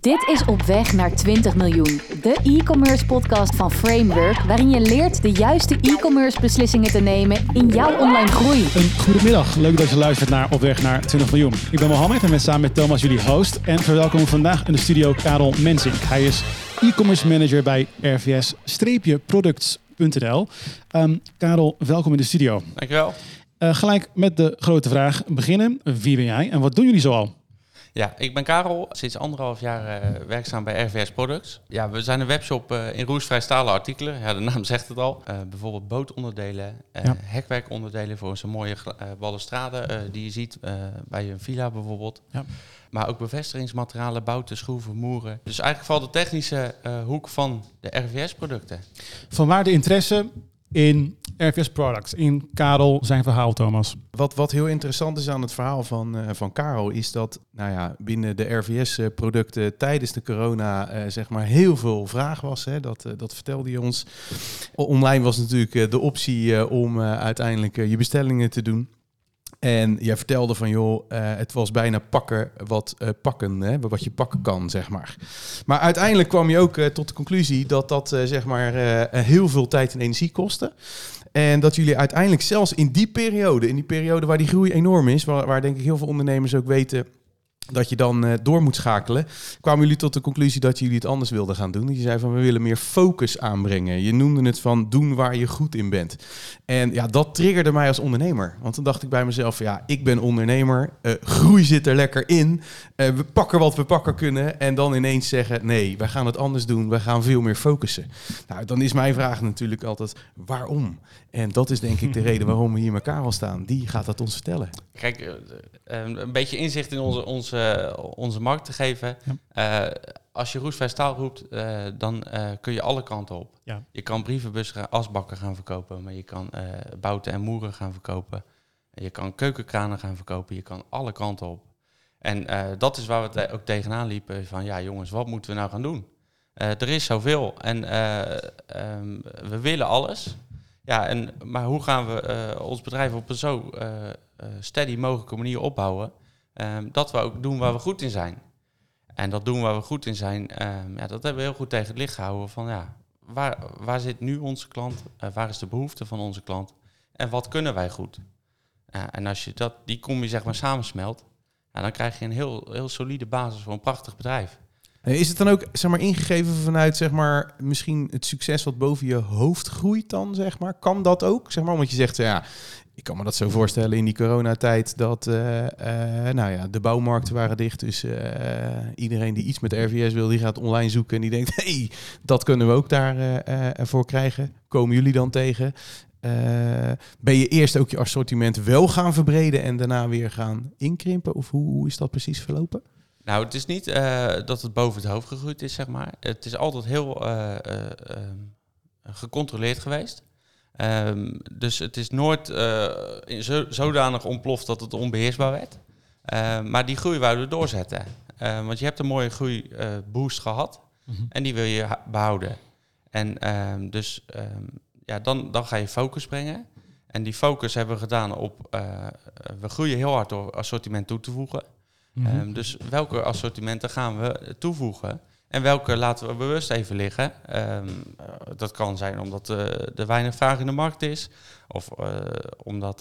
Dit is Op Weg naar 20 miljoen, de e-commerce podcast van Framework, waarin je leert de juiste e-commerce beslissingen te nemen in jouw online groei. Een goedemiddag, leuk dat je luistert naar Op Weg naar 20 miljoen. Ik ben Mohammed en ben samen met Thomas jullie host en verwelkom vandaag in de studio Karel Mensink. Hij is e-commerce manager bij RVS-products.nl. Um, Karel, welkom in de studio. Dankjewel. Uh, gelijk met de grote vraag beginnen. Wie ben jij en wat doen jullie zoal? Ja, ik ben Karel, sinds anderhalf jaar uh, werkzaam bij RVS Products. Ja, we zijn een webshop uh, in roestvrij stalen artikelen. Ja, de naam zegt het al. Uh, bijvoorbeeld bootonderdelen, ja. hekwerkonderdelen voor zo'n mooie balustrade die je ziet bij een villa bijvoorbeeld. Ja. Maar ook bevestigingsmaterialen, bouten, schroeven, moeren. Dus eigenlijk vooral de technische hoek van de RVS-producten. Vanwaar de interesse in RVS Products, in Karel zijn verhaal, Thomas. Wat, wat heel interessant is aan het verhaal van, uh, van Karel, is dat nou ja, binnen de RVS-producten tijdens de corona uh, zeg maar heel veel vraag was. Hè? Dat, dat vertelde je ons. Online was natuurlijk de optie om uiteindelijk je bestellingen te doen. En jij vertelde van, joh, uh, het was bijna pakken wat uh, pakken, hè, wat je pakken kan, zeg maar. Maar uiteindelijk kwam je ook uh, tot de conclusie dat dat, zeg maar, heel veel tijd en energie kostte. En dat jullie uiteindelijk zelfs in die periode, in die periode waar die groei enorm is, waar, waar denk ik heel veel ondernemers ook weten dat je dan uh, door moet schakelen, kwamen jullie tot de conclusie dat jullie het anders wilden gaan doen. Je zei van we willen meer focus aanbrengen. Je noemde het van doen waar je goed in bent. En ja, dat triggerde mij als ondernemer. Want toen dacht ik bij mezelf, ja, ik ben ondernemer, uh, groei zit er lekker in. Uh, we pakken wat we pakken kunnen en dan ineens zeggen, nee, wij gaan het anders doen. We gaan veel meer focussen. Nou, dan is mijn vraag natuurlijk altijd, waarom? En dat is denk ik de reden waarom we hier met Karel staan. Die gaat dat ons vertellen. Kijk, een beetje inzicht in onze, onze onze, onze markt te geven. Ja. Uh, als je roestvrij staal roept, uh, dan uh, kun je alle kanten op. Ja. Je kan brievenbussen, asbakken gaan verkopen, maar je kan bouten en moeren gaan verkopen. Je kan keukenkranen gaan verkopen, je kan alle kanten op. En dat is waar we te ook tegenaan liepen van, ja jongens, wat moeten we nou gaan doen? er is zoveel en um, we willen alles. Ja, en, maar hoe gaan we ons bedrijf op een zo steady mogelijke manier opbouwen... Um, dat we ook doen waar we goed in zijn. En dat doen waar we goed in zijn, um, ja, dat hebben we heel goed tegen het licht gehouden. Van ja, waar, waar zit nu onze klant? Waar is de behoefte van onze klant? En wat kunnen wij goed? En als je dat, die combi zeg maar samensmelt, ja, dan krijg je een heel, heel solide basis voor een prachtig bedrijf. Is het dan ook zeg maar, ingegeven vanuit zeg maar, misschien het succes wat boven je hoofd groeit dan? Zeg maar? Kan dat ook? Zeg maar? Want je zegt, ja, ik kan me dat zo voorstellen in die coronatijd dat uh, uh, nou ja, de bouwmarkten waren dicht. Dus iedereen die iets met RVS wil, die gaat online zoeken en die denkt, hey, dat kunnen we ook daarvoor krijgen. Komen jullie dan tegen? ben je eerst ook je assortiment wel gaan verbreden en daarna weer gaan inkrimpen? Of hoe, hoe is dat precies verlopen? Nou, het is niet dat het boven het hoofd gegroeid is, zeg maar. Het is altijd heel ehm, gecontroleerd geweest. Um, dus het is nooit zo, zodanig ontploft dat het onbeheersbaar werd. Uh, maar die groei wouden we doorzetten. Want je hebt een mooie groeiboost gehad mm -hmm. en die wil je behouden. En ehm, dus um, ja, dan, dan ga je focus brengen. En die focus hebben we gedaan op, we groeien heel hard door assortiment toe te voegen. Mm -hmm. dus welke assortimenten gaan we toevoegen? En welke laten we bewust even liggen. Um, uh, dat kan zijn omdat uh, er weinig vraag in de markt is. Of uh, omdat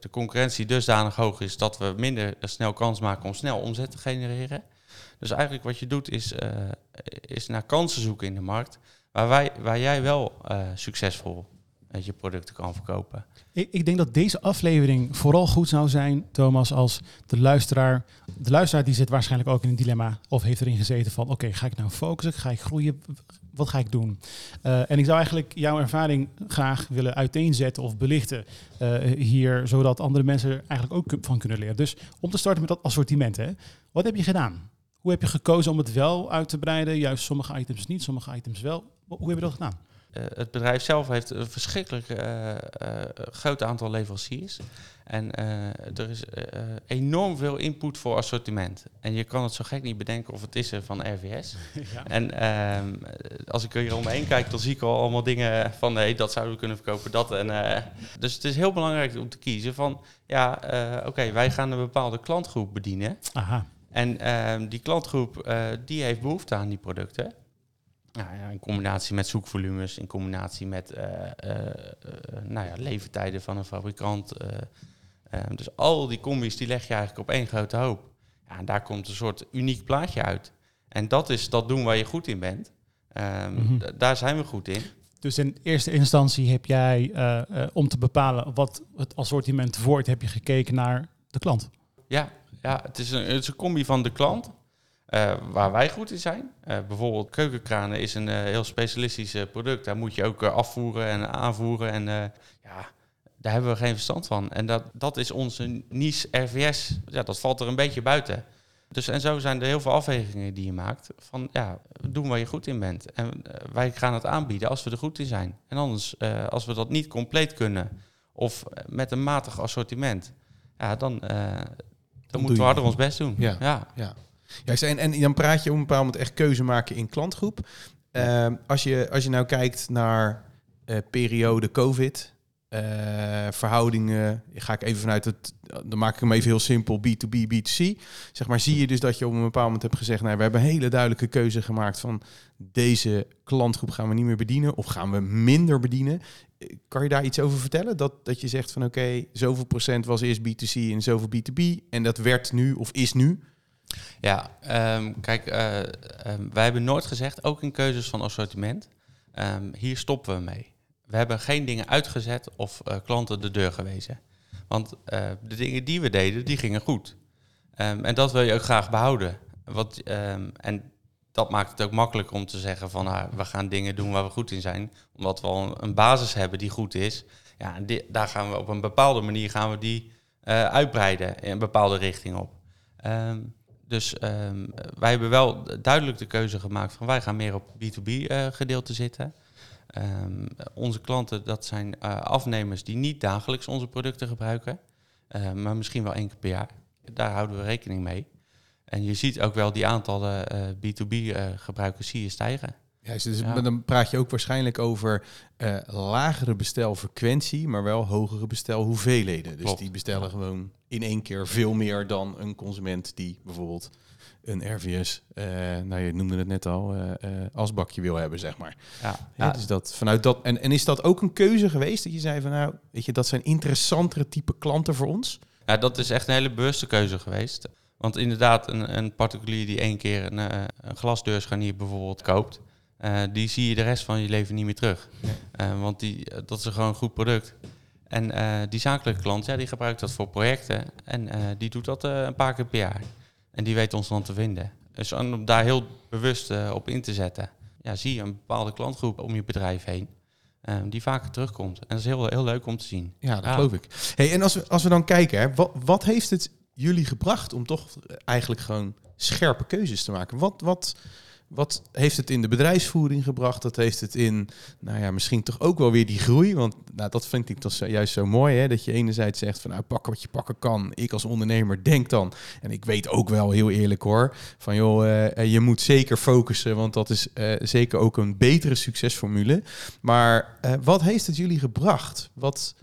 de concurrentie dusdanig hoog is dat we minder snel kans maken om snel omzet te genereren. Dus eigenlijk wat je doet is, is naar kansen zoeken in de markt. Waar, wij, waar jij wel succesvol je producten kan verkopen. Ik, ik, denk dat deze aflevering vooral goed zou zijn, Thomas, als de luisteraar. De luisteraar die zit waarschijnlijk ook in een dilemma of heeft erin gezeten van oké, ga ik nou focussen? Ga ik groeien? Wat ga ik doen? Uh, en ik zou eigenlijk jouw ervaring graag willen uiteenzetten of belichten uh, hier, zodat andere mensen er eigenlijk ook van kunnen leren. Dus om te starten met dat assortiment, hè, wat heb je gedaan? Hoe heb je gekozen om het wel uit te breiden? Juist sommige items niet, sommige items wel. Hoe heb je dat gedaan? Uh, het bedrijf zelf heeft een verschrikkelijk uh, uh, groot aantal leveranciers. En er is enorm veel input voor assortiment. En je kan het zo gek niet bedenken of het is er van RVS. Ja. En ehm, als ik hier omheen kijk, dan zie ik al allemaal dingen van... nee, dat zouden we kunnen verkopen, dat. En, dus het is heel belangrijk om te kiezen van... ja, oké, okay, wij gaan een bepaalde klantgroep bedienen. Aha. En ehm, die klantgroep eh, die heeft behoefte aan die producten. Nou ja, in combinatie met zoekvolumes, in combinatie met eh, nou ja, leeftijden van een fabrikant. dus al die combis die leg je eigenlijk op één grote hoop. Ja, en daar komt een soort uniek plaatje uit. En dat is dat doen waar je goed in bent. Ehm, Mhm. Daar zijn we goed in. Dus in eerste instantie heb jij, om te bepalen wat het assortiment wordt, heb je gekeken naar de klant. Ja, ja het, is een, het is een combi van de klant, eh, waar wij goed in zijn. Eh, bijvoorbeeld keukenkranen is een eh, heel specialistisch product. Daar moet je ook afvoeren en aanvoeren. En ja, daar hebben we geen verstand van. En dat, dat is onze niche RVS. Ja, dat valt er een beetje buiten. Dus en zo zijn er heel veel afwegingen die je maakt. Van ja, doen waar je goed in bent. En wij gaan het aanbieden als we er goed in zijn. En anders, als we dat niet compleet kunnen, of met een matig assortiment, ja, dan, dan, doe moeten we harder ons best doen. Ja. ja. Ja. Juist, en, en dan praat je op een bepaald moment echt keuze maken in klantgroep. Ehm, als, je, als je nou kijkt naar eh, periode COVID, eh, verhoudingen, ga ik even vanuit het, dan maak ik hem even heel simpel, B2B, B2C. Zeg maar, zie je dus dat je op een bepaald moment hebt gezegd, nou, we hebben een hele duidelijke keuze gemaakt van deze klantgroep gaan we niet meer bedienen of gaan we minder bedienen. Eh, Kan je daar iets over vertellen? Dat, dat je zegt van oké, zoveel procent was eerst B2C en zoveel B2B en dat werd nu of is nu Ja, ehm, kijk, eh, ehm, wij hebben nooit gezegd, ook in keuzes van assortiment, ehm, hier stoppen we mee. We hebben geen dingen uitgezet of eh, klanten de deur gewezen. Want eh, de dingen die we deden, die gingen goed. En dat wil je ook graag behouden. Wat, en dat maakt het ook makkelijker om te zeggen van ah, we gaan dingen doen waar we goed in zijn. Omdat we al een, basis hebben die goed is. Ja, daar gaan we op een bepaalde manier gaan we die uitbreiden in een bepaalde richting op. Ehm, dus ehm, wij hebben wel duidelijk de keuze gemaakt van wij gaan meer op B2B eh, gedeelte zitten. Ehm, onze klanten, dat zijn eh, afnemers die niet dagelijks onze producten gebruiken, eh, maar misschien wel één keer per jaar. Daar houden we rekening mee. En je ziet ook wel die aantallen eh, B2B-gebruikers zie je stijgen. Dus Ja. dan praat je ook waarschijnlijk over eh, lagere bestelfrequentie, maar wel hogere bestelhoeveelheden. Dus Klopt. die bestellen gewoon in één keer veel meer dan een consument die bijvoorbeeld een RVS, eh, nou je noemde het net al, eh, asbakje wil hebben, zeg maar. Ja, Ja, dus dat vanuit dat en, en is dat ook een keuze geweest dat je zei van nou, weet je, dat zijn interessantere type klanten voor ons? Ja, dat is echt een hele bewuste keuze geweest. Want inderdaad, een, een particulier die één keer een, een glasdeurscharnier bijvoorbeeld koopt, eh, die zie je de rest van je leven niet meer terug. Eh, want die, eh, dat is een gewoon een goed product. En die zakelijke klant, ja, die gebruikt dat voor projecten. En die doet dat een paar keer per jaar. En die weet ons dan te vinden. Dus om daar heel bewust op in te zetten, ja, zie je een bepaalde klantgroep om je bedrijf heen. die vaker terugkomt. En dat is heel, heel leuk om te zien. Ja, dat Ja. geloof ik. Hey, en als we, als we dan kijken, hè, wat, wat heeft het jullie gebracht om toch eigenlijk gewoon scherpe keuzes te maken? Wat, wat, wat heeft het in de bedrijfsvoering gebracht? Dat heeft het in, nou ja, misschien toch ook wel weer die groei. Want nou, dat vind ik toch juist zo mooi, hè? dat je enerzijds zegt van nou, pak wat je pakken kan. Ik als ondernemer denk dan, en ik weet ook wel heel eerlijk hoor, van joh, eh, eh, je moet zeker focussen, want dat is eh, zeker ook een betere succesformule. Maar wat heeft het jullie gebracht? Wat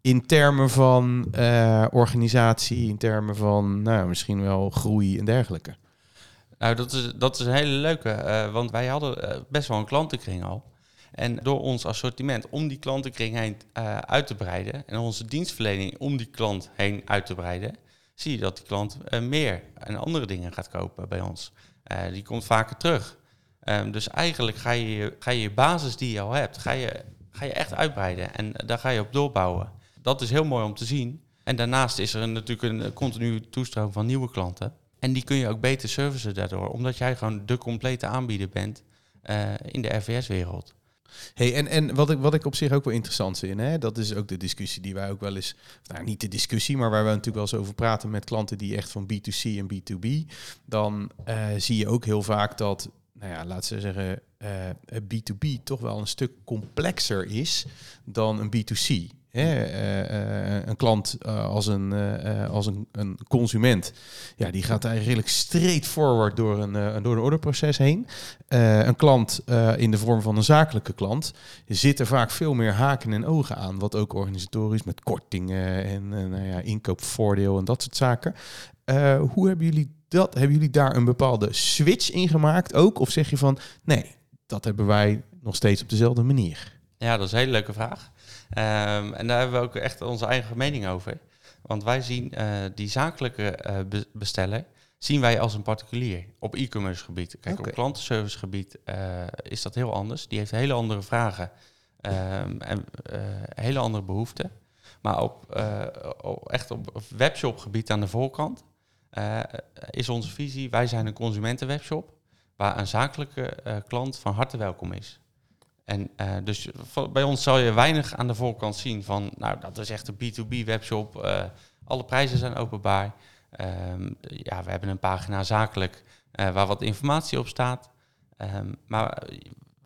in termen van organisatie, in termen van nou, misschien wel groei en dergelijke? Nou, dat is, dat is een hele leuke, eh, want wij hadden eh, best wel een klantenkring al. En door ons assortiment om die klantenkring heen eh, uit te breiden en onze dienstverlening om die klant heen uit te breiden, zie je dat die klant meer en andere dingen gaat kopen bij ons. Die komt vaker terug. Ehm, dus eigenlijk ga je, je- ga je je basis die je al hebt, ga je, ga je echt uitbreiden en daar ga je op doorbouwen. Dat is heel mooi om te zien. En daarnaast is er natuurlijk een continue toestroom van nieuwe klanten. En die kun je ook beter servicen daardoor, omdat jij gewoon de complete aanbieder bent eh, in de RVS-wereld. Hey, en en wat, ik, wat ik op zich ook wel interessant vind, hè, dat is ook de discussie die wij ook wel eens, nou niet de discussie, maar waar we natuurlijk wel eens over praten met klanten die echt van B2C en B2B, dan eh, zie je ook heel vaak dat, nou ja, laten we zeggen, eh, B2B toch wel een stuk complexer is dan een B2C. Eh, eh, een klant eh, als, een, als een, een consument, ja, die gaat eigenlijk redelijk straightforward door een, door een orderproces heen. Een klant in de vorm van een zakelijke klant zit er vaak veel meer haken en ogen aan. Wat ook organisatorisch met kortingen en nou ja, inkoopvoordeel en dat soort zaken. Hoe hebben jullie dat? Hebben jullie daar een bepaalde switch in gemaakt ook? Of zeg je van nee, dat hebben wij nog steeds op dezelfde manier? Ja, dat is een hele leuke vraag. Ehm, en daar hebben we ook echt onze eigen mening over. Want wij zien eh, die zakelijke be- besteller zien wij als een particulier op e-commerce gebied. Kijk, op klantenservice gebied eh, is dat heel anders. Die heeft hele andere vragen ehm, en hele andere behoeften. Maar op, op- echt op op webshopgebied aan de voorkant is onze visie, wij zijn een consumentenwebshop waar een zakelijke klant van harte welkom is. En eh, dus bij ons zal je weinig aan de voorkant zien van, nou, dat is echt een B2B webshop. eh, alle prijzen zijn openbaar. Ehm, ja, we hebben een pagina zakelijk eh, waar wat informatie op staat. Ehm, maar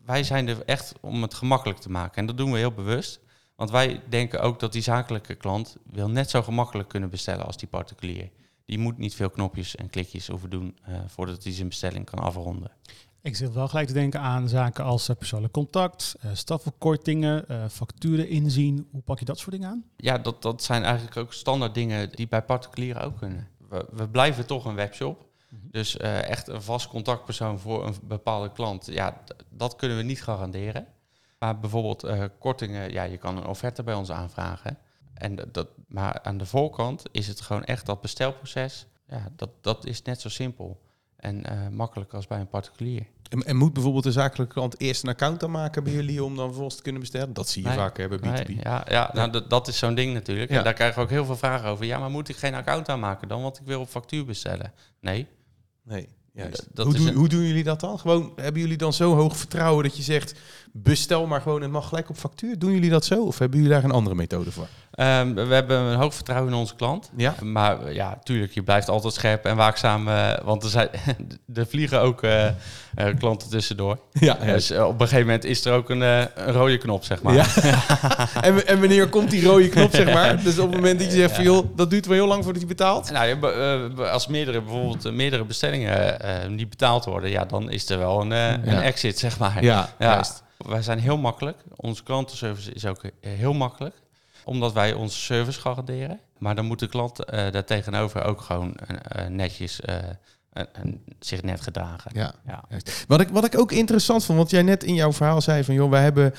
wij zijn er echt om het gemakkelijk te maken. En dat doen we heel bewust. Want wij denken ook dat die zakelijke klant wil net zo gemakkelijk kunnen bestellen als die particulier. Die moet niet veel knopjes en klikjes hoeven doen voordat hij zijn bestelling kan afronden. Ik zit wel gelijk te denken aan zaken als eh, persoonlijk contact, eh stafverkortingen, eh, facturen inzien. Hoe pak je dat soort dingen aan? Ja, dat, dat zijn eigenlijk ook standaard dingen die bij particulieren ook kunnen. We, we blijven toch een webshop. Dus eh, echt een vast contactpersoon voor een bepaalde klant, ja, dat kunnen we niet garanderen. Maar bijvoorbeeld kortingen, ja, je kan een offerte bij ons aanvragen. En dat, maar aan de voorkant is het gewoon echt dat bestelproces. Ja, dat, dat is net zo simpel en eh, makkelijk als bij een particulier. En, en moet bijvoorbeeld de zakelijke klant eerst een account aanmaken bij jullie om dan vervolgens te kunnen bestellen? Dat zie je Nee. vaak hè, bij B2B. Nee, ja, ja, nou, dat- dat is zo'n ding natuurlijk. Ja. En daar krijgen we ook heel veel vragen over. Ja, maar moet ik geen account aanmaken dan? Want ik wil op factuur bestellen. Nee. Nee, juist. Dat hoe, doen, een- hoe doen jullie dat dan? Gewoon, hebben jullie dan zo hoog vertrouwen dat je zegt, bestel maar gewoon en mag gelijk op factuur? Doen jullie dat zo? Of hebben jullie daar een andere methode voor? Ehm, we hebben een hoog vertrouwen in onze klant. Ja? Maar eh, ja, tuurlijk, je blijft altijd scherp en waakzaam. eh, want er, zijn, er vliegen ook eh, klanten tussendoor. Ja, Dus op een gegeven moment is er ook een, een rode knop, zeg maar. Ja. en, en wanneer komt die rode knop, zeg maar? Dus op het moment dat je zegt van, joh, dat duurt wel heel lang voordat je betaalt? Nou, als meerdere, bijvoorbeeld meerdere bestellingen niet betaald worden, ja, dan is er wel een, een exit, zeg maar. Ja, Ja, juist. Wij zijn heel makkelijk. Onze klantenservice is ook eh, heel makkelijk. Omdat wij onze service garanderen. Maar dan moet de klant eh daartegenover ook gewoon eh, netjes en- zich net gedragen. Ja. Wat ik, wat ik ook interessant vond, want jij net in jouw verhaal zei van, joh, wij hebben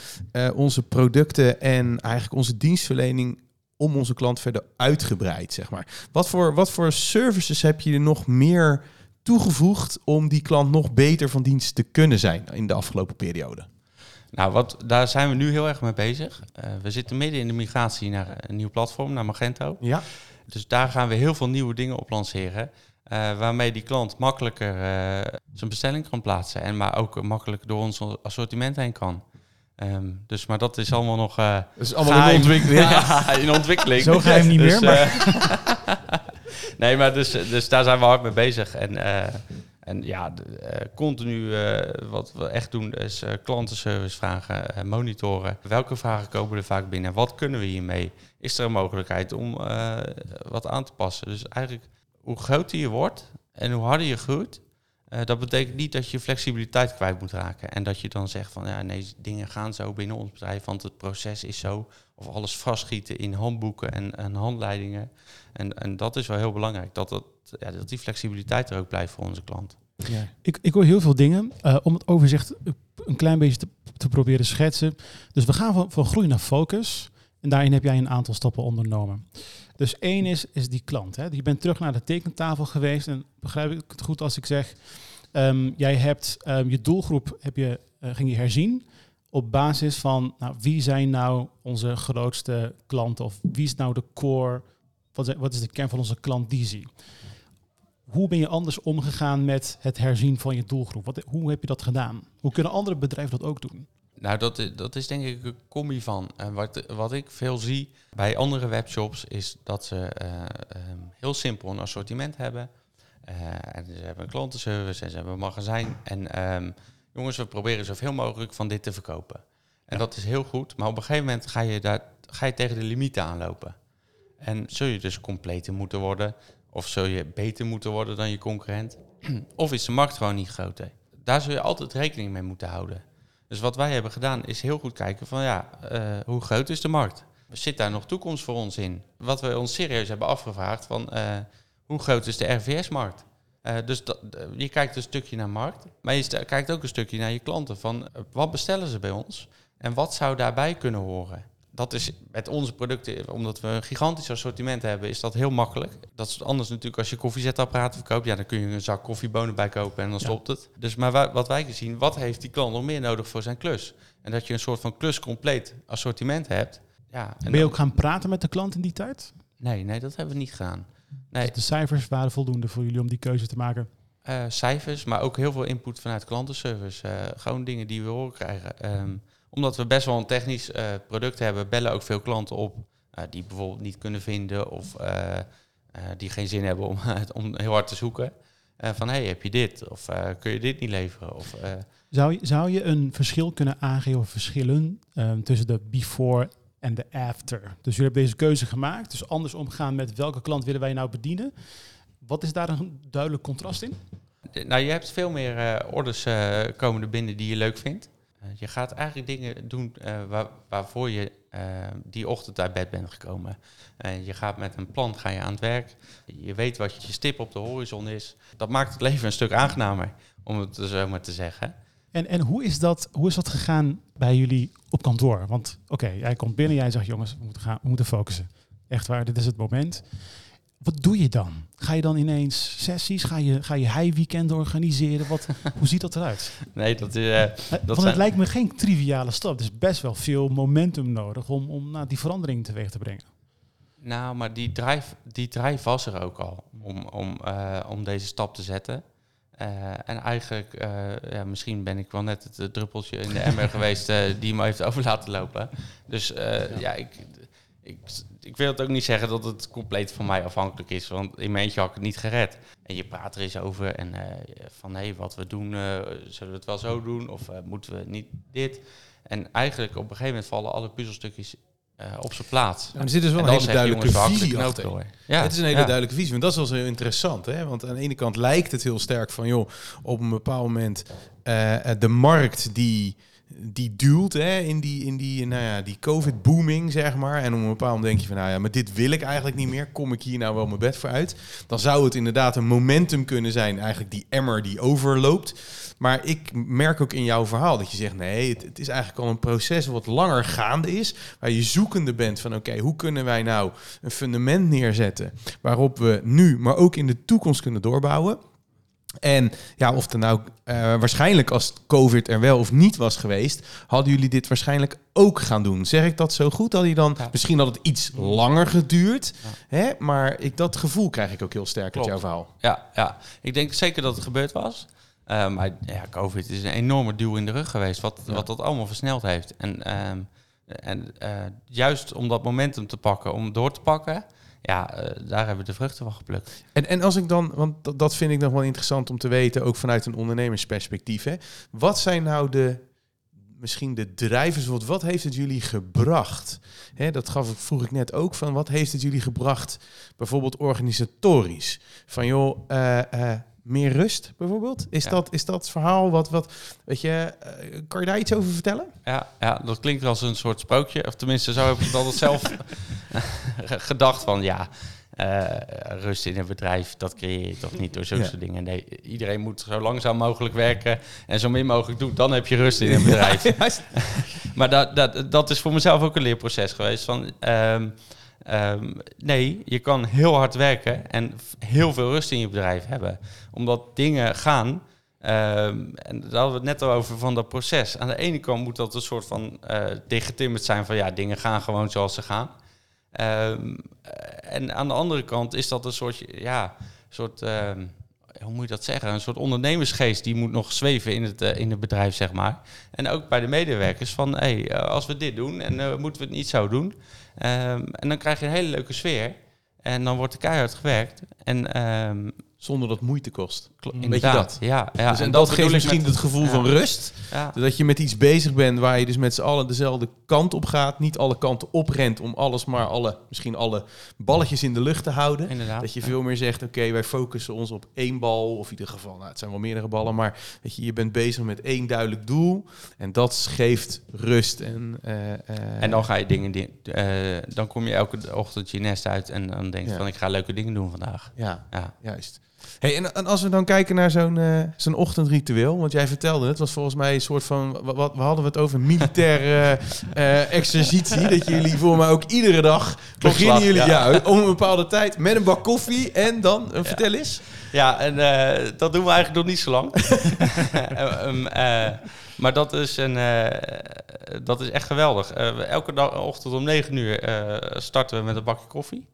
onze producten en eigenlijk onze dienstverlening om onze klant verder uitgebreid, zeg maar. Wat voor, wat voor services heb je er nog meer toegevoegd om die klant nog beter van dienst te kunnen zijn in de afgelopen periode? Nou, wat, daar zijn we nu heel erg mee bezig. Eh, we zitten midden in de migratie naar een nieuw platform, naar Magento. Ja. Dus daar gaan we heel veel nieuwe dingen op lanceren. eh, waarmee die klant makkelijker eh, zijn bestelling kan plaatsen. En maar ook makkelijk door ons assortiment heen kan. Ehm, dus, maar dat is allemaal nog Dat is allemaal geheim. in ontwikkeling. Ja, in ontwikkeling. Zo geheim niet meer, maar- eh, nee, maar dus, dus daar zijn we hard mee bezig. En, en ja, eh, continu eh, wat we echt doen is eh, klantenservice vragen, monitoren. Welke vragen komen er vaak binnen? Wat kunnen we hiermee? Is er een mogelijkheid om wat aan te passen? Dus eigenlijk, hoe groter je wordt en hoe harder je groeit, dat betekent niet dat je flexibiliteit kwijt moet raken. En dat je dan zegt van ja, nee, dingen gaan zo binnen ons bedrijf, want het proces is zo. Of alles vastschieten in handboeken en, en handleidingen. En, en dat is wel heel belangrijk, dat, dat, ja, dat die flexibiliteit er ook blijft voor onze klant. Ja. Ik, ik hoor heel veel dingen. Eh, om het overzicht een klein beetje te, te proberen schetsen. Dus we gaan van, van groei naar focus. En daarin heb jij een aantal stappen ondernomen. Dus één is, is die klant. Hè. Je bent terug naar de tekentafel geweest. En begrijp ik het goed als ik zeg... ehm, jij hebt ehm, je doelgroep heb je, eh, ging je herzien op basis van nou, wie zijn nou onze grootste klanten of wie is nou de core, wat is, wat is de kern van onze klantvisie? Hoe ben je anders omgegaan met het herzien van je doelgroep? Wat, hoe heb je dat gedaan? Hoe kunnen andere bedrijven dat ook doen? Nou, dat, dat is denk ik een combi van. En wat, wat ik veel zie bij andere webshops is dat ze eh, ehm, heel simpel een assortiment hebben. Eh, en ze hebben klantenservice en ze hebben een magazijn. En ehm, jongens, we proberen zoveel mogelijk van dit te verkopen. En dat is heel goed, maar op een gegeven moment ga je, daar, ga je tegen de limieten aanlopen. En zul je dus completer moeten worden, of zul je beter moeten worden dan je concurrent, of is de markt gewoon niet groter. Daar zul je altijd rekening mee moeten houden. Dus wat wij hebben gedaan is heel goed kijken van ja, eh, hoe groot is de markt? Zit daar nog toekomst voor ons in? Wat we ons serieus hebben afgevraagd van eh, hoe groot is de RVS-markt? Uh, dus dat, je kijkt een stukje naar markt, maar je kijkt ook een stukje naar je klanten. Van wat bestellen ze bij ons en wat zou daarbij kunnen horen? dat is met onze producten, omdat we een gigantisch assortiment hebben, is dat heel makkelijk. Dat is anders natuurlijk als je koffiezetapparaten verkoopt. Ja, dan kun je een zak koffiebonen bij kopen en dan stopt het. Dus maar wat wij zien, wat heeft die klant nog meer nodig voor zijn klus? En dat je een soort van kluscompleet assortiment hebt. Ja, en ben je ook gaan praten met de klant in die tijd? Nee, nee, dat hebben we niet gedaan. Nee. Dus de cijfers waren voldoende voor jullie om die keuze te maken? Uh, cijfers, maar ook heel veel input vanuit klantenservice. Uh, gewoon dingen die we horen krijgen. Um, omdat we best wel een technisch uh, product hebben, bellen ook veel klanten op die bijvoorbeeld niet kunnen vinden of die geen zin hebben om, om heel hard te zoeken. van hey, heb je dit? Of kun je dit niet leveren? Of, zou, je, zou je een verschil kunnen aangeven, verschillen um, tussen de before en de after? Dus jullie hebben deze keuze gemaakt, dus anders omgaan met welke klant willen wij nou bedienen. Wat is daar een duidelijk contrast in? Nou, je hebt veel meer orders komende binnen die je leuk vindt. Eh, je gaat eigenlijk dingen doen uh, waar, waarvoor je uh, die ochtend uit bed bent gekomen. Uh, je gaat met een plan ga je aan het werk. Je weet wat je stip op de horizon is. Dat maakt het leven een stuk aangenamer, om het zo maar te zeggen. En, en hoe, is dat, hoe is dat gegaan bij jullie op kantoor? Want oké, jij komt binnen, jij zegt jongens, we moeten, gaan, we moeten focussen. Echt waar, dit is het moment. Wat doe je dan? Ga je dan ineens sessies? Ga je, ga je high-weekend organiseren? Wat, hoe ziet dat eruit? Nee, dat is... Uh, dat Want het lijkt me geen triviale stap. Er is best wel veel momentum nodig om, om nou, die verandering teweeg te brengen. Nou, maar die drive, die drive was er ook al om, om, uh, om deze stap te zetten. Uh, en eigenlijk, uh, ja, misschien ben ik wel net het druppeltje in de emmer geweest die me heeft over laten lopen. Dus ja. ja, ik, ik, ik wil het ook niet zeggen dat het compleet van mij afhankelijk is, want in mijn eentje had ik het niet gered. En je praat er eens over en van hé, hey, wat we doen, zullen we het wel zo doen of moeten we niet dit? En eigenlijk op een gegeven moment vallen alle puzzelstukjes op zijn plaats. En er zit dus wel en een hele duidelijke visie achter. Ja. Het is een hele ja. duidelijke visie, want dat is wel heel interessant. Hè? Want aan de ene kant lijkt het heel sterk van, joh, op een bepaald moment de markt die die duwt hè, in die, in die, nou ja, die COVID-booming, zeg maar. En op een bepaald moment denk je van, nou ja, maar dit wil ik eigenlijk niet meer. Kom ik hier nou wel mijn bed voor uit? Dan zou het inderdaad een momentum kunnen zijn, eigenlijk die emmer die overloopt. Maar ik merk ook in jouw verhaal dat je zegt, nee, het is eigenlijk al een proces wat langer gaande is. Waar je zoekende bent van, oké, hoe kunnen wij nou een fundament neerzetten waarop we nu, maar ook in de toekomst kunnen doorbouwen. En ja, of er nou uh, waarschijnlijk als COVID er wel of niet was geweest, hadden jullie dit waarschijnlijk ook gaan doen. Zeg ik dat zo goed? Had je dan misschien had het iets langer geduurd, hè? maar ik, dat gevoel krijg ik ook heel sterk uit jouw verhaal. Ja, ja, ik denk zeker dat het gebeurd was. Uh, maar ja, COVID is een enorme duw in de rug geweest, wat, wat dat allemaal versneld heeft. En, uh, en uh, juist om dat momentum te pakken, om door te pakken, ja, uh, daar hebben we de vruchten van geplukt. En, en als ik dan, want dat, dat vind ik nog wel interessant om te weten, ook vanuit een ondernemersperspectief. Hè. Wat zijn nou de, misschien de drijvers, wat, wat heeft het jullie gebracht? Hè, dat gaf ik, vroeg ik net ook van, wat heeft het jullie gebracht, bijvoorbeeld organisatorisch? Van joh, uh, uh, meer rust bijvoorbeeld? Is, dat, is dat verhaal wat, wat weet je, uh, kan je daar iets over vertellen? Ja, ja, dat klinkt als een soort sprookje. Of tenminste, zo heb ik het altijd zelf gedacht van, ja, uh, rust in een bedrijf, dat creëer je toch niet door zulke ja. dingen. Nee, iedereen moet zo langzaam mogelijk werken en zo min mogelijk doen. Dan heb je rust in een bedrijf. Ja, maar dat, dat, dat is voor mezelf ook een leerproces geweest van... Um, Um, nee, je kan heel hard werken en heel veel rust in je bedrijf hebben. Omdat dingen gaan, um, en daar hadden we het net al over van dat proces. Aan de ene kant moet dat een soort van uh, dichtgetimmerd zijn van ja, dingen gaan gewoon zoals ze gaan. Um, en aan de andere kant is dat een soort, ja, soort hoe moet je dat zeggen? Een soort ondernemersgeest die moet nog zweven in het, uh, in het bedrijf, zeg maar. En ook bij de medewerkers van, hé, hey, uh, als we dit doen en uh, moeten we het niet zo doen. Um, en dan krijg je een hele leuke sfeer. En dan wordt er keihard gewerkt. En zonder dat moeite kost. Inderdaad. dat? Ja, ja. dus en, dat, geeft misschien met- het gevoel ja. van rust. Ja. Dat je met iets bezig bent waar je dus met z'n allen dezelfde kant op gaat. Niet alle kanten oprent om alles maar alle, misschien alle balletjes in de lucht te houden. Inderdaad. Dat je veel meer zegt, oké, wij focussen ons op één bal. Of in ieder geval, nou, het zijn wel meerdere ballen. Maar weet je, je bent bezig met één duidelijk doel. En dat geeft rust. En, eh, eh, En dan ga je dingen, die- eh, dan kom je elke ochtend je nest uit en dan denk je van ik ga leuke dingen doen vandaag. Ja, Ja. juist. Hey, en, en als we dan kijken naar zo'n eh, zo'n ochtendritueel, want jij vertelde het, was volgens mij een soort van, wat, wat we hadden het over militaire eh, exercitie, dat jullie voor mij ook iedere dag beginnen jullie ja. ja. om een bepaalde tijd met een bak koffie en dan, eh, vertel eens. Ja, en dat doen we eigenlijk nog niet zo lang. Ehm, eh, maar dat is, een, dat is echt geweldig. We- elke dag, ochtend om 9 uur starten we met een bakje koffie.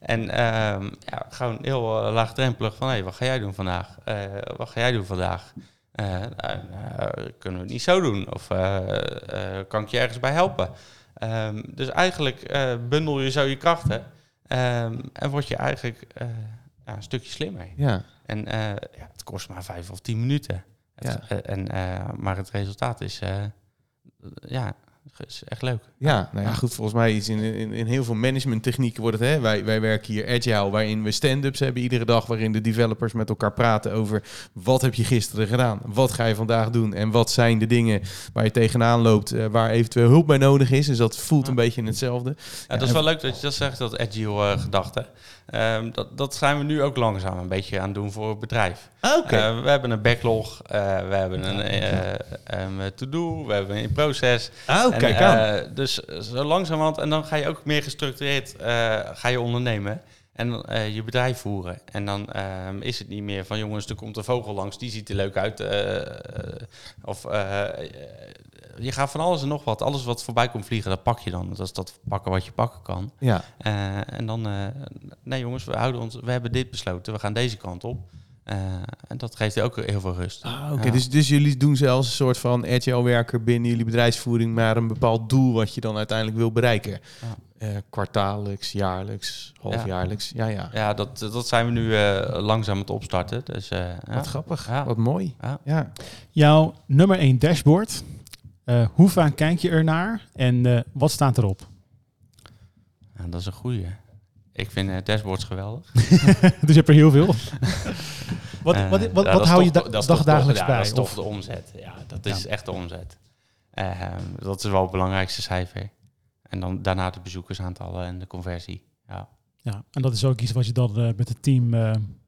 En ehm, ja, gewoon heel eh, laagdrempelig van, hé, wat ga jij doen vandaag? Eh, wat ga jij doen vandaag? Eh, nou, kunnen we het niet zo doen? Of kan ik je ergens bij helpen? Ehm, dus eigenlijk bundel je zo je krachten ehm, en word je eigenlijk ja, een stukje slimmer. Ja, En ja, het kost maar vijf of tien minuten. Het- Ja. en, maar het resultaat is, eh, ja, is echt leuk. ja, nou ja, goed, volgens mij is in, in, in heel veel managementtechnieken wordt het, hè, wij, wij werken hier agile, waarin we stand-ups hebben iedere dag, waarin de developers met elkaar praten over wat heb je gisteren gedaan, wat ga je vandaag doen en wat zijn de dingen waar je tegenaan loopt, eh, waar eventueel hulp bij nodig is. Dus dat voelt een beetje hetzelfde. Ja, dat is wel leuk dat je dat zegt, dat agile eh, gedachte. Ehm, dat, dat zijn we nu ook langzaam een beetje aan het doen voor het bedrijf. Oké. Eh, we hebben een backlog, eh, we hebben een eh, een to-do, we hebben een proces. En, aan. eh, dus zo langzamerhand, en dan ga je ook meer gestructureerd ga je ondernemen en je bedrijf voeren. En dan ehm, is het niet meer van jongens, er komt een vogel langs, die ziet er leuk uit. of je gaat van alles en nog wat, alles wat voorbij komt vliegen, dat pak je dan. Dat is dat pakken wat je pakken kan. ja. Eh, en dan, eh, nee jongens, we, houden ons, we hebben dit besloten, we gaan deze kant op. Eh, en dat geeft ook heel veel rust. Ah, Oké, Ja. dus, dus jullie doen zelfs een soort van agile werker binnen jullie bedrijfsvoering naar een bepaald doel wat je dan uiteindelijk wil bereiken. Ja. Eh, kwartaallijks, jaarlijks, halfjaarlijks. Ja, ja. Ja, dat, dat zijn we nu eh, langzaam aan het opstarten. Dus, eh, ja. Wat grappig, Ja. wat mooi. Ja. Ja. Jouw nummer 1 dashboard. Eh, hoe vaak kijk je ernaar en eh, wat staat erop? Dat is een goeie. Ik vind eh, dashboards geweldig. dus je hebt er heel veel. wat wat, wat, hou je da- toch toch- ja, bij? Dat is toch de omzet. Ja, dat Ja. is echt de omzet. Ehm, dat is wel het belangrijkste cijfer. En dan daarna de bezoekersaantallen en de conversie. Ja. Ja, en dat is ook iets wat je dan met het team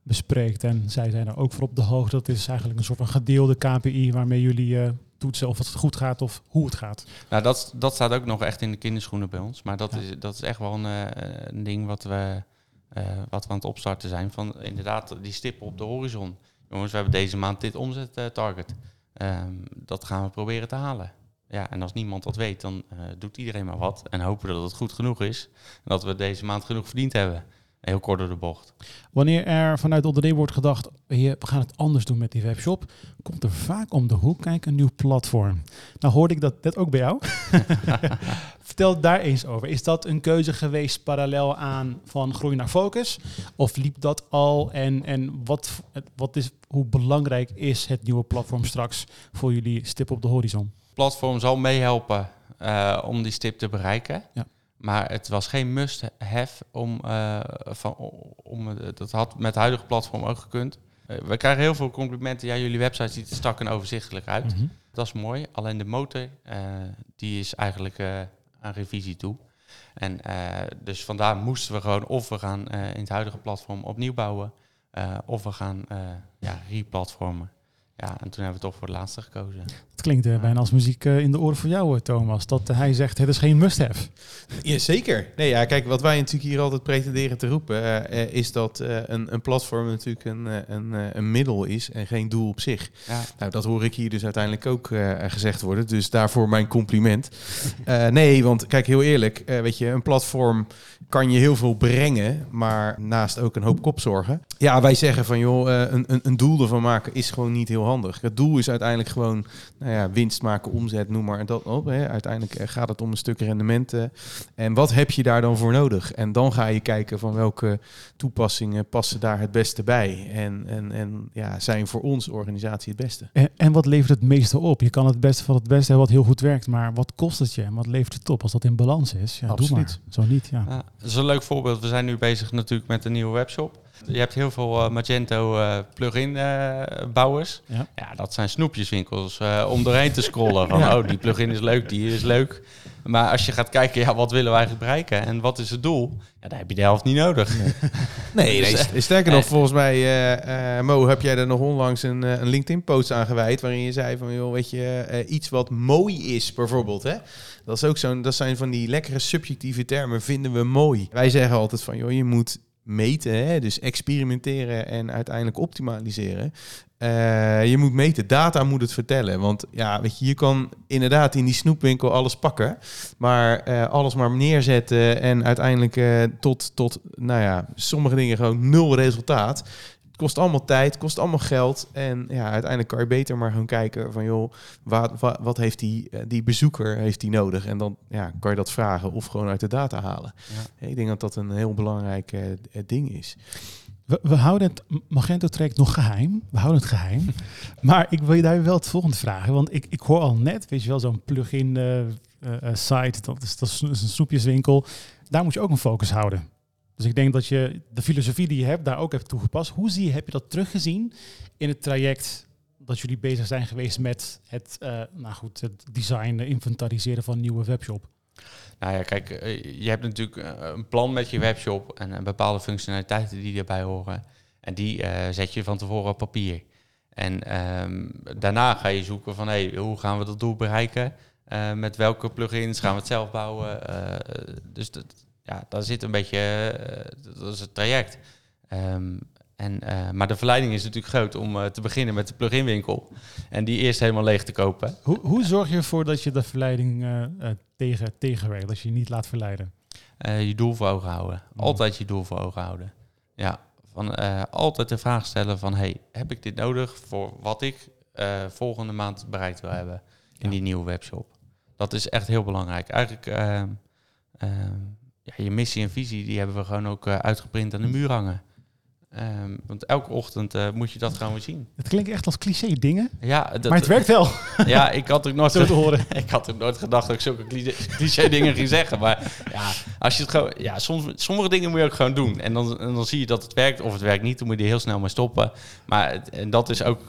bespreekt. En zij zijn er ook voor op de hoogte. Dat is eigenlijk een soort van gedeelde KPI waarmee jullie toetsen of het goed gaat of hoe het gaat. Nou, dat, dat staat ook nog echt in de kinderschoenen bij ons. Maar dat, Ja. is, dat is echt wel een, eh, een ding wat we, eh, wat we aan het opstarten zijn. Van inderdaad, die stippen op de horizon. Jongens, we hebben deze maand dit omzettarget. Ehm dat gaan we proberen te halen. Ja, en als niemand dat weet, dan eh, doet iedereen maar wat. En hopen dat het goed genoeg is. En dat we deze maand genoeg verdiend hebben. Heel kort door de bocht. Wanneer er vanuit de onderneming wordt gedacht, "Hier, we gaan het anders doen met die webshop, komt er vaak om de hoek kijken een nieuw platform. Nou hoorde ik dat net ook bij jou. Vertel daar eens over. Is dat een keuze geweest parallel aan van groei naar focus? Of liep dat al? En, en wat, wat is, hoe belangrijk is het nieuwe platform straks voor jullie stip op de horizon? platform zal meehelpen eh, om die stip te bereiken. Ja. Maar het was geen must-have om, eh, van, om... Dat had met het huidige platform ook gekund. Eh, we krijgen heel veel complimenten. Ja, jullie website ziet er strak en overzichtelijk uit. Mhm. Dat is mooi. Alleen de motor, eh, die is eigenlijk eh, aan revisie toe. En eh, dus vandaar moesten we gewoon of we gaan eh, in het huidige platform opnieuw bouwen, eh, of we gaan eh ja, replatformen. Ja, en toen hebben we toch voor het laatste gekozen. Het klinkt eh, bijna als muziek eh, in de oren voor jou, eh, Thomas. Dat hij zegt, het is geen must-have. Ja, zeker. Nee, ja, kijk, wat wij natuurlijk hier altijd pretenderen te roepen, is dat eh, een, een platform natuurlijk een, eh, een, eh, een middel is en geen doel op zich. Ja, Nou, dat hoor ik hier dus uiteindelijk ook eh, gezegd worden. Dus daarvoor mijn compliment. Eh, nee, want kijk, heel eerlijk, eh, weet je, een platform kan je heel veel brengen, maar naast ook een hoop kopzorgen. Ja, wij zeggen van joh, eh, een, een, een doel ervan maken is gewoon niet heel handig. Het doel is uiteindelijk gewoon nou ja, winst maken, omzet, noem maar dat op. Hè. Uiteindelijk eh, gaat het om een stuk rendement. eh. en wat heb je daar dan voor nodig? En dan ga je kijken van welke toepassingen passen daar het beste bij. En, en, en ja, zijn voor ons organisatie het beste. En, en wat levert het meeste op? Je kan het beste van het beste hebben wat heel goed werkt, maar wat kost het je en wat levert het op? Als dat in balans is, ja, Absoluut. doe maar. Zo niet, ja. Ja, dat is een leuk voorbeeld. We zijn nu bezig natuurlijk met een nieuwe webshop. Je hebt heel veel eh, Magento eh, plugin eh, bouwers. Ja. Ja. dat zijn snoepjeswinkels om doorheen te scrollen. Van, Ja. oh, die plugin is leuk, die is leuk. Maar als je gaat kijken, ja, wat willen wij eigenlijk bereiken en wat is het doel? Ja, dan heb je de helft niet nodig. Nee, nee, Dus, st- sterker nog, volgens mij, Mo, heb jij er nog onlangs een, een LinkedIn-post aan gewijd... waarin je zei van, joh, weet je, iets wat mooi is bijvoorbeeld, hè? Dat, is ook zo'n, dat zijn van die lekkere subjectieve termen, vinden we mooi. Wij zeggen altijd van, joh, je moet meten, hè? dus experimenteren en uiteindelijk optimaliseren. Eh, je moet meten, data moet het vertellen. Want ja, weet je, je kan inderdaad in die snoepwinkel alles pakken, maar eh, alles maar neerzetten en uiteindelijk eh, tot, tot, nou ja, sommige dingen gewoon nul resultaat. Kost allemaal tijd, kost allemaal geld. En ja, uiteindelijk kan je beter maar gaan kijken van, joh, wat, wat, wat heeft die, eh, die bezoeker heeft die nodig? En dan ja, kan je dat vragen of gewoon uit de data halen. Ik denk dat dat een heel belangrijk eh, ding is. We, we houden het Magento-traject nog geheim. We houden het geheim. maar ik wil je daar wel het volgende vragen. Want ik, ik hoor al net, weet je wel, zo'n plugin eh, eh, eh, site, dat is, dat is een snoepjeswinkel. Daar moet je ook een focus houden. Dus ik denk dat je de filosofie die je hebt, daar ook hebt toegepast. Hoe zie je, heb je dat teruggezien in het traject dat jullie bezig zijn geweest met het, eh, nou goed, het design, inventariseren van een nieuwe webshop? Nou ja, kijk, eh, je hebt natuurlijk eh, een plan met je webshop en bepaalde functionaliteiten die erbij horen. En die zet je van tevoren op papier. En ehm, daarna ga je zoeken van, hey, hoe gaan we dat doel bereiken? Met welke plugins gaan we het zelf bouwen? Dus dat, ja, daar zit een beetje, eh, dat is het traject. Ehm, en, eh, maar de verleiding is natuurlijk groot om eh, te beginnen met de pluginwinkel. En die eerst helemaal leeg te kopen. Hoe, hoe zorg je ervoor dat je de verleiding tegen, tegenwerkt, dat je je niet laat verleiden? Je doel voor ogen houden. Mm. Altijd je doel voor ogen houden. Ja, van, altijd de vraag stellen van... Hey, heb ik dit nodig voor wat ik volgende maand bereikt wil hebben... in Ja. die nieuwe webshop? Dat is echt heel belangrijk. Eigenlijk, ehm, ehm, ja, je missie en visie... die hebben we gewoon ook eh, uitgeprint aan de muur hangen. Ehm, want elke ochtend eh, moet je dat gewoon weer zien. Het klinkt echt als cliché dingen, Ja, dat, maar het werkt wel, Ja, ik had ook nooit te horen. ik had ook nooit gedacht dat ik zulke cliché, cliché dingen ging zeggen. Maar ja, als je het gewoon, ja soms, sommige dingen moet je ook gewoon doen. En dan, en dan zie je dat het werkt of het werkt niet. Dan moet je er heel snel mee stoppen. Maar het- en dat is ook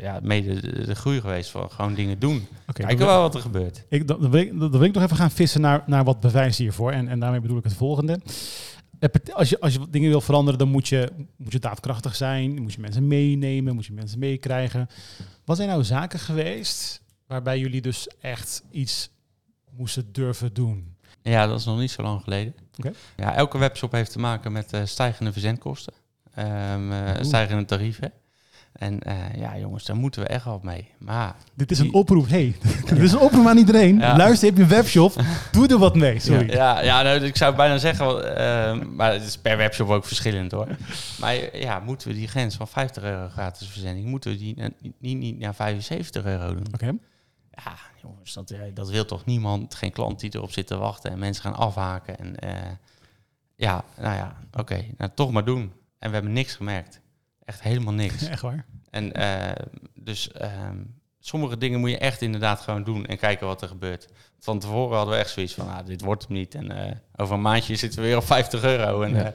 ja, mede de, de groei geweest van gewoon dingen doen. Kijken wel wat er gebeurt. ik, dan, dan wil ik, dan wil ik nog even gaan vissen naar, naar wat bewijs hiervoor. En, en daarmee bedoel ik het volgende. Als je, als je dingen wil veranderen, dan moet je, moet je daadkrachtig zijn. Moet je mensen meenemen, moet je mensen meekrijgen. Wat zijn nou zaken geweest waarbij jullie dus echt iets moesten durven doen? Ja, dat is nog niet zo lang geleden. Ja, elke webshop heeft te maken met eh, stijgende verzendkosten. Ehm, eh, stijgende tarieven. En eh, ja, jongens, daar moeten we echt wel mee. Maar Dit is een oproep. Hey, dit is een oproep aan iedereen. Ja. Luister, heb je een webshop? Doe er wat mee. Sorry. Ja, ja nou, ik zou bijna zeggen, eh, maar het is per webshop ook verschillend hoor. Maar ja, moeten we die grens van 50 euro gratis verzending, moeten we die niet, niet naar 75 euro doen? Oké. Ja, jongens, dat, eh, dat wil toch niemand? Geen klant die erop zit te wachten en mensen gaan afhaken. En ja, nou ja, oké, nou toch maar doen. En we hebben niks gemerkt. Echt helemaal niks. Echt waar. En eh, dus ehm, sommige dingen moet je echt inderdaad gewoon doen en kijken wat er gebeurt. Van tevoren hadden we echt zoiets van, ah, dit wordt hem niet. En eh, over een maandje zitten we weer op 50 euro. En, Ja. eh,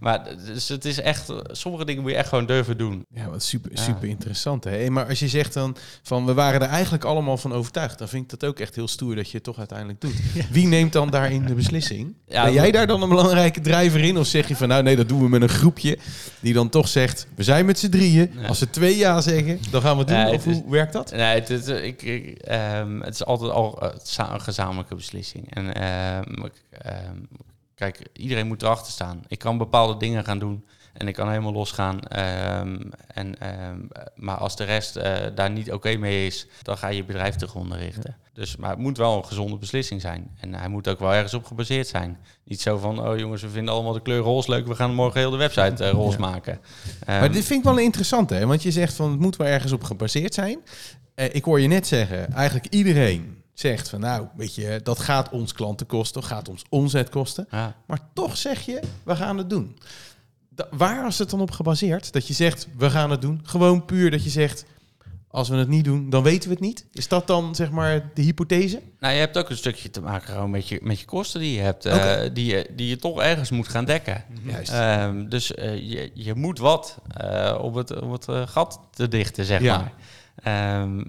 maar dus het is echt, sommige dingen moet je echt gewoon durven doen. Ja, wat super, Ja. super interessant. Hè? Maar als je zegt dan van we waren er eigenlijk allemaal van overtuigd, dan vind ik dat ook echt heel stoer dat je het toch uiteindelijk doet. Wie neemt dan daarin de beslissing? Ben jij daar dan een belangrijke drijver in? Of zeg je van nou nee, dat doen we met een groepje die dan toch zegt we zijn met z'n drieën. Als ze twee ja zeggen, dan gaan we het doen. Of is- hoe werkt dat? Nee, het, is- ik, ik, ehm, het is altijd al een gezamenlijke beslissing. En ik- ehm, kijk, iedereen moet erachter staan. Ik kan bepaalde dingen gaan doen En ik kan helemaal losgaan. Ehm, en, ehm, maar als de rest eh, daar niet oké mee is, dan ga je je bedrijf te gronden richten. Dus, maar het moet wel een gezonde beslissing zijn. En hij moet ook wel ergens op gebaseerd zijn. Niet zo van, oh jongens, we vinden allemaal de kleur roze leuk, we gaan morgen heel de website uh, roze Ja. maken. Maar Ehm, dit vind ik wel een interessante, hè? want je zegt van het moet wel ergens op gebaseerd zijn. Eh, ik hoor je net zeggen, eigenlijk iedereen zegt van nou, weet je, dat gaat ons klanten kosten, gaat ons omzet kosten. ja. Maar toch zeg je, we gaan het doen. Da- waar is het dan op gebaseerd? Dat je zegt, we gaan het doen. Gewoon puur dat je zegt, als we het niet doen, dan weten we het niet. Is dat dan zeg maar de hypothese? Nou, je hebt ook een stukje te maken gewoon met je, met je kosten die je hebt, eh, die, je, die je toch ergens moet gaan dekken. Juist. Ehm, dus eh, je, je moet wat eh, om het, om het gat te dichten, zeg Ja. maar. Ehm,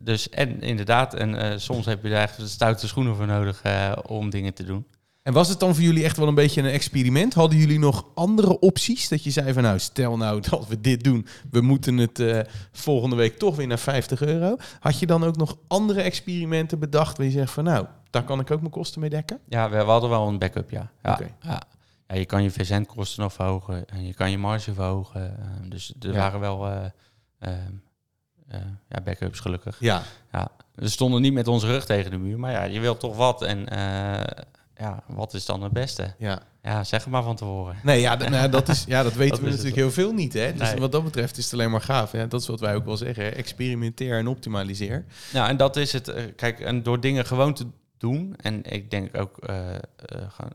dus en inderdaad, en eh, soms heb je daar echt stoute schoenen voor nodig eh, om dingen te doen. En was het dan voor jullie echt wel een beetje een experiment? Hadden jullie nog andere opties? Dat je zei van nou, stel nou dat we dit doen. We moeten het eh, volgende week toch weer naar 50 euro. Had je dan ook nog andere experimenten bedacht waar je zegt van nou, daar kan ik ook mijn kosten mee dekken? Ja, we, we hadden wel een backup, ja. Ja, ja. ja, je kan je verzendkosten nog verhogen en je kan je marge verhogen. Ehm, dus er Ja. waren wel eh, ehm, eh, ja, backups gelukkig. Ja, Ja, we stonden niet met onze rug tegen de muur, maar ja, je wilt toch wat. En eh, ja, wat is dan het beste? ja. Ja, zeg het maar van tevoren. Nee, ja, nou, dat, is, ja, dat weten Dat we natuurlijk heel veel niet. Hè? Dus Nee. wat dat betreft is het alleen maar gaaf. Ja, dat is wat wij ook wel zeggen. hè. Experimenteer en optimaliseer. Nou, en dat is het. eh, kijk, en door dingen gewoon te doen, en ik denk ook eh, eh,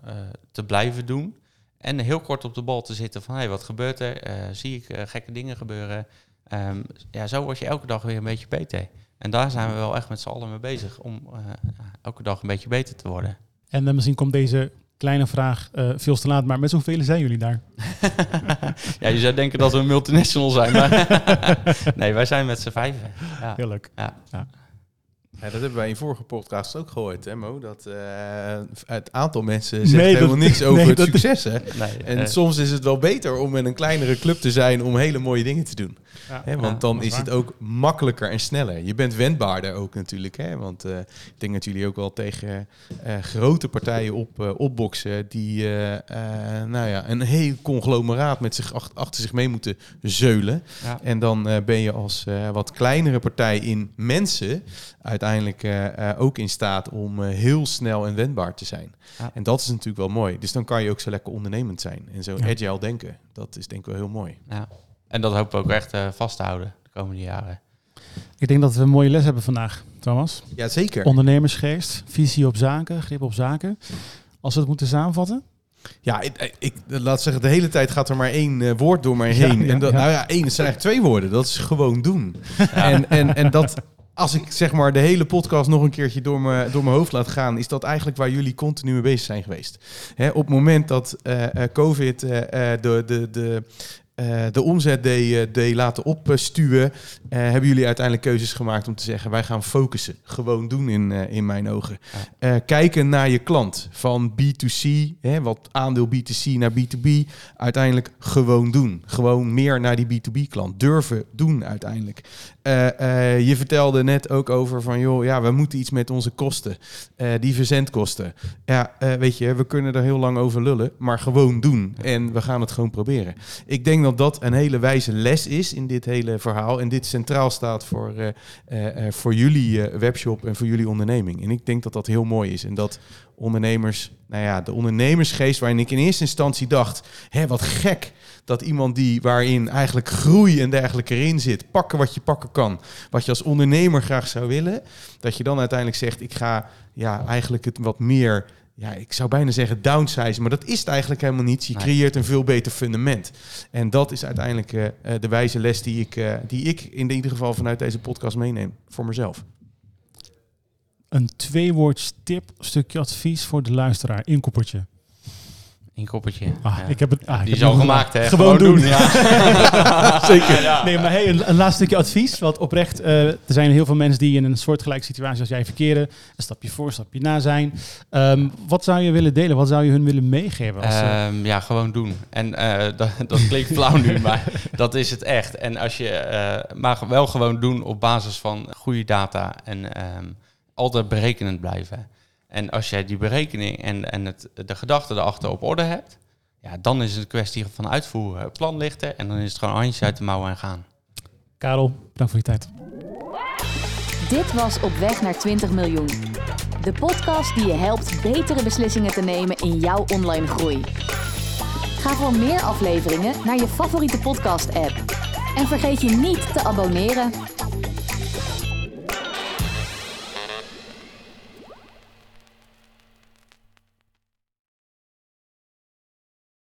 eh, te blijven doen, en heel kort op de bal te zitten van, hé, hey, wat gebeurt er? Eh, zie ik eh, gekke dingen gebeuren? Ehm, ja, zo word je elke dag weer een beetje beter. En daar zijn we wel echt met z'n allen mee bezig, om eh, elke dag een beetje beter te worden. En eh, misschien komt deze kleine vraag eh, veel te laat, maar met zoveel zijn jullie daar? ja, je zou denken dat we een multinational zijn, maar nee, wij zijn met z'n vijven. Ja. Heel leuk. Ja, dat hebben wij in vorige podcast ook gehoord, hè Mo? Dat eh, het aantal mensen zegt Nee, dat- helemaal niks over nee, het succes, hè? Nee, En eh, soms is het wel beter om met een kleinere club te zijn om hele mooie dingen te doen. Ja. Hè, want Ja, dan is is het ook makkelijker en sneller. Je bent wendbaarder ook natuurlijk. Hè? Want eh, ik denk dat jullie ook wel tegen eh, grote partijen op, eh, opboksen die nou ja, een heel conglomeraat met zich ach- achter zich mee moeten zeulen. ja. En dan eh, ben je als eh, wat kleinere partij in mensen uiteindelijk eh, eh, ook in staat om eh, heel snel en wendbaar te zijn. Ja. En dat is natuurlijk wel mooi. Dus dan kan je ook zo lekker ondernemend zijn. En zo Ja. agile denken. Dat is denk ik wel heel mooi. Ja. En dat hopen we ook echt eh, vast te houden de komende jaren. Ik denk dat we een mooie les hebben vandaag, Thomas. Ja, zeker. Ondernemersgeest, visie op zaken, grip op zaken. Als we het moeten samenvatten. Ja, ik, ik laat zeggen, de hele tijd gaat er maar één woord door mij Ja, heen. ja, en dat, ja. nou ja, één, het zijn eigenlijk twee woorden. Dat is gewoon doen. En, en, en dat, als ik zeg maar de hele podcast nog een keertje door, me, door mijn hoofd laat gaan, is dat eigenlijk waar jullie continu mee bezig zijn geweest. Hè, op het moment dat eh, eh, COVID eh, de, de, de, eh, de omzet deed, eh, deed laten opstuwen, eh, hebben jullie uiteindelijk keuzes gemaakt om te zeggen, wij gaan focussen. Gewoon doen in, in mijn ogen. Kijken naar je klant. Van B2C, hè, wat aandeel B2C naar B2B. Uiteindelijk gewoon doen. Gewoon meer naar die B2B klant. Durven doen uiteindelijk. Je vertelde net ook over van, joh, ja, we moeten iets met onze kosten. Die verzendkosten. Ja, weet je, we kunnen er heel lang over lullen, maar gewoon doen. En we gaan het gewoon proberen. Ik denk dat dat een hele wijze les is in dit hele verhaal. En dit centraal staat voor, eh, eh, eh, voor jullie webshop en voor jullie onderneming. En ik denk dat dat heel mooi is. En dat ondernemers, nou ja, de ondernemersgeest waarin ik in eerste instantie dacht, hè, wat gek dat iemand die waarin eigenlijk groei en dergelijke erin zit, pakken wat je pakken kan, wat je als ondernemer graag zou willen, dat je dan uiteindelijk zegt, ik ga ja, eigenlijk het wat meer, ja, ik zou bijna zeggen downsize, maar dat is het eigenlijk helemaal niet. Je Nee. creëert een veel beter fundament. En dat is uiteindelijk eh, eh, de wijze les die ik, eh, die ik in ieder geval vanuit deze podcast meeneem voor mezelf. Een tweewoords tip, stukje advies voor de luisteraar. Inkoppertje. Inkoppertje. Ah, Ja. ik heb het. Ah, Die is al gemaakt, hè? Gewoon, doen. ja. Zeker. Nee, maar hey, een, een laatste stukje advies. Want oprecht, eh, er zijn heel veel mensen die in een soortgelijke situatie als jij verkeren. Een stapje voor, een stapje na zijn. Ehm, wat zou je willen delen? Wat zou je hun willen meegeven? Als, eh, Ehm, ja, gewoon doen. En eh, dat, dat klinkt flauw nu, maar dat is het echt. En als je, maar wel gewoon doen op basis van goede data en ehm, altijd berekenend blijven. En als jij die berekening en, en het, de gedachten erachter op orde hebt, ja, dan is het een kwestie van uitvoeren. Plan lichten en dan is het gewoon handjes uit de mouwen en gaan. Karel, bedankt voor je tijd. Dit was Op weg naar 20 miljoen. De podcast die je helpt betere beslissingen te nemen in jouw online groei. Ga voor meer afleveringen naar je favoriete podcast-app. En vergeet je niet te abonneren.